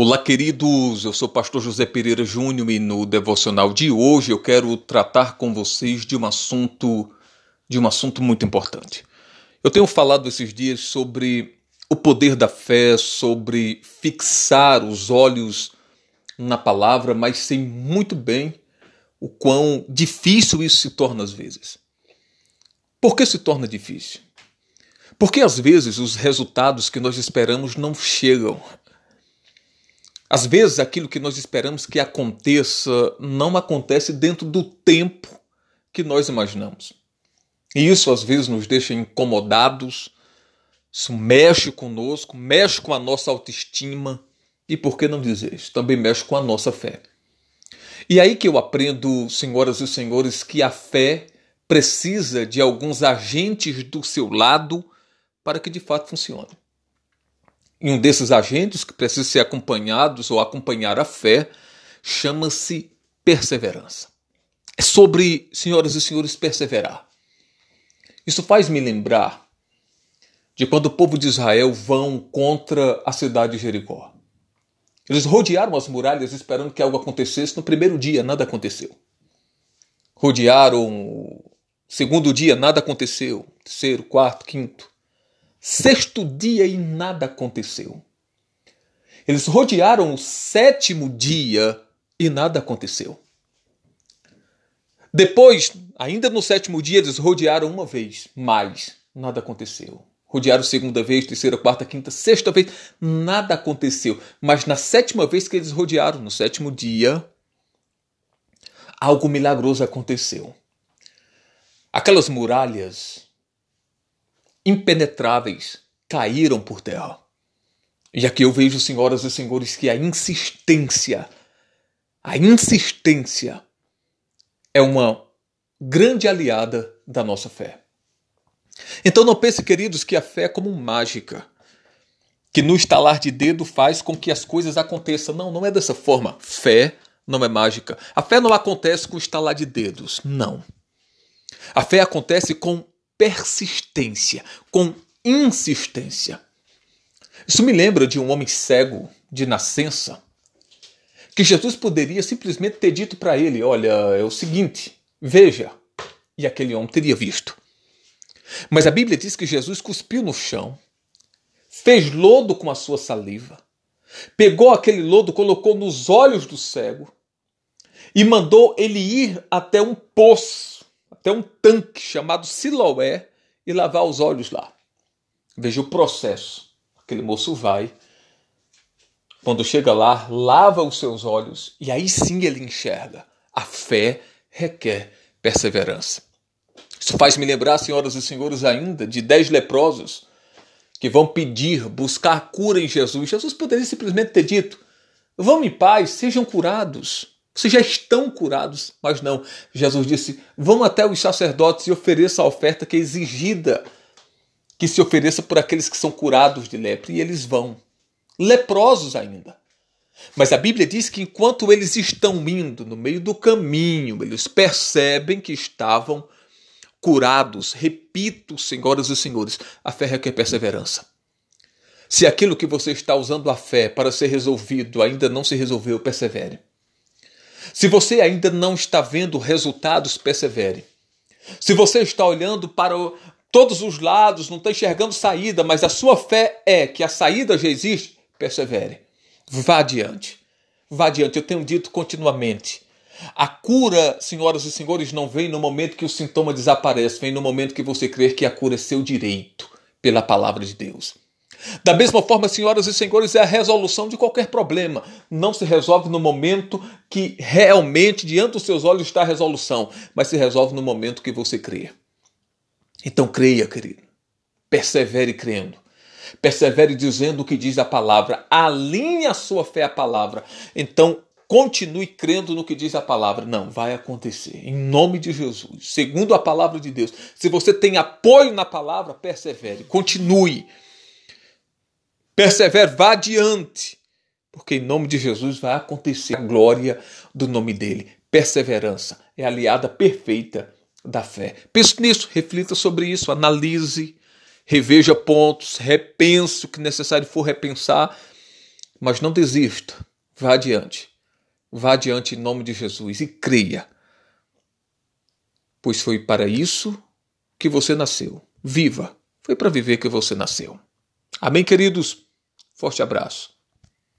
Olá, queridos. Eu sou o pastor José Pereira Júnior e no devocional de hoje eu quero tratar com vocês de um assunto de um assunto muito importante. Eu tenho falado esses dias sobre o poder da fé, sobre fixar os olhos na palavra, mas sei muito bem o quão difícil isso se torna às vezes. Por que se torna difícil? Porque às vezes os resultados que nós esperamos não chegam. Às vezes aquilo que nós esperamos que aconteça não acontece dentro do tempo que nós imaginamos. E isso às vezes nos deixa incomodados, isso mexe conosco, mexe com a nossa autoestima e, por que não dizer isso, também mexe com a nossa fé. E aí que eu aprendo, senhoras e senhores, que a fé precisa de alguns agentes do seu lado para que de fato funcione. E um desses agentes que precisa ser acompanhados ou acompanhar a fé chama-se perseverança. É sobre, senhoras e senhores, perseverar. Isso faz me lembrar de quando o povo de Israel vão contra a cidade de Jericó. Eles rodearam as muralhas esperando que algo acontecesse. No primeiro dia, nada aconteceu. Rodearam. Segundo dia, nada aconteceu. Terceiro, quarto, quinto. Sexto dia e nada aconteceu. Eles rodearam o sétimo dia e nada aconteceu. Depois, ainda no sétimo dia, eles rodearam uma vez, mas nada aconteceu. Rodearam segunda vez, terceira, quarta, quinta, sexta vez, nada aconteceu. Mas na sétima vez que eles rodearam, no sétimo dia, algo milagroso aconteceu. Aquelas muralhas impenetráveis caíram por terra. E aqui eu vejo, senhoras e senhores, que a insistência, a insistência é uma grande aliada da nossa fé. Então não pense, queridos, que a fé é como mágica, que no estalar de dedo faz com que as coisas aconteçam. Não, não é dessa forma. Fé não é mágica. A fé não acontece com estalar de dedos. Não. A fé acontece com persistência, com insistência. Isso me lembra de um homem cego de nascença, que Jesus poderia simplesmente ter dito para ele: Olha, é o seguinte, veja. E aquele homem teria visto. Mas a Bíblia diz que Jesus cuspiu no chão, fez lodo com a sua saliva, pegou aquele lodo, colocou nos olhos do cego e mandou ele ir até um poço até um tanque chamado Siloé e lavar os olhos lá. Veja o processo. Aquele moço vai, quando chega lá, lava os seus olhos e aí sim ele enxerga. A fé requer perseverança. Isso faz me lembrar, senhoras e senhores, ainda de dez leprosos que vão pedir, buscar cura em Jesus. Jesus poderia simplesmente ter dito: Vão em paz, sejam curados. Vocês já estão curados, mas não. Jesus disse: vão até os sacerdotes e ofereçam a oferta que é exigida que se ofereça por aqueles que são curados de lepra. E eles vão, leprosos ainda. Mas a Bíblia diz que enquanto eles estão indo no meio do caminho, eles percebem que estavam curados. Repito, senhoras e senhores, a fé requer perseverança. Se aquilo que você está usando a fé para ser resolvido ainda não se resolveu, persevere. Se você ainda não está vendo resultados, persevere. Se você está olhando para o, todos os lados, não está enxergando saída, mas a sua fé é que a saída já existe, persevere. Vá adiante. Vá adiante. Eu tenho dito continuamente. A cura, senhoras e senhores, não vem no momento que o sintoma desaparece, vem no momento que você crer que a cura é seu direito pela palavra de Deus. Da mesma forma, senhoras e senhores, é a resolução de qualquer problema. Não se resolve no momento que realmente diante dos seus olhos está a resolução, mas se resolve no momento que você crê. Então creia, querido. Persevere crendo. Persevere dizendo o que diz a palavra. Alinhe a sua fé à palavra. Então continue crendo no que diz a palavra. Não, vai acontecer. Em nome de Jesus. Segundo a palavra de Deus. Se você tem apoio na palavra, persevere. Continue. Persevere, vá adiante, porque em nome de Jesus vai acontecer a glória do nome dele. Perseverança é a aliada perfeita da fé. Pense nisso, reflita sobre isso, analise, reveja pontos, repense o que necessário for repensar, Mas não desista. Vá adiante. Vá adiante em nome de Jesus e creia. Pois foi para isso que você nasceu. Viva. Foi para viver que você nasceu. Amém, queridos? Forte abraço.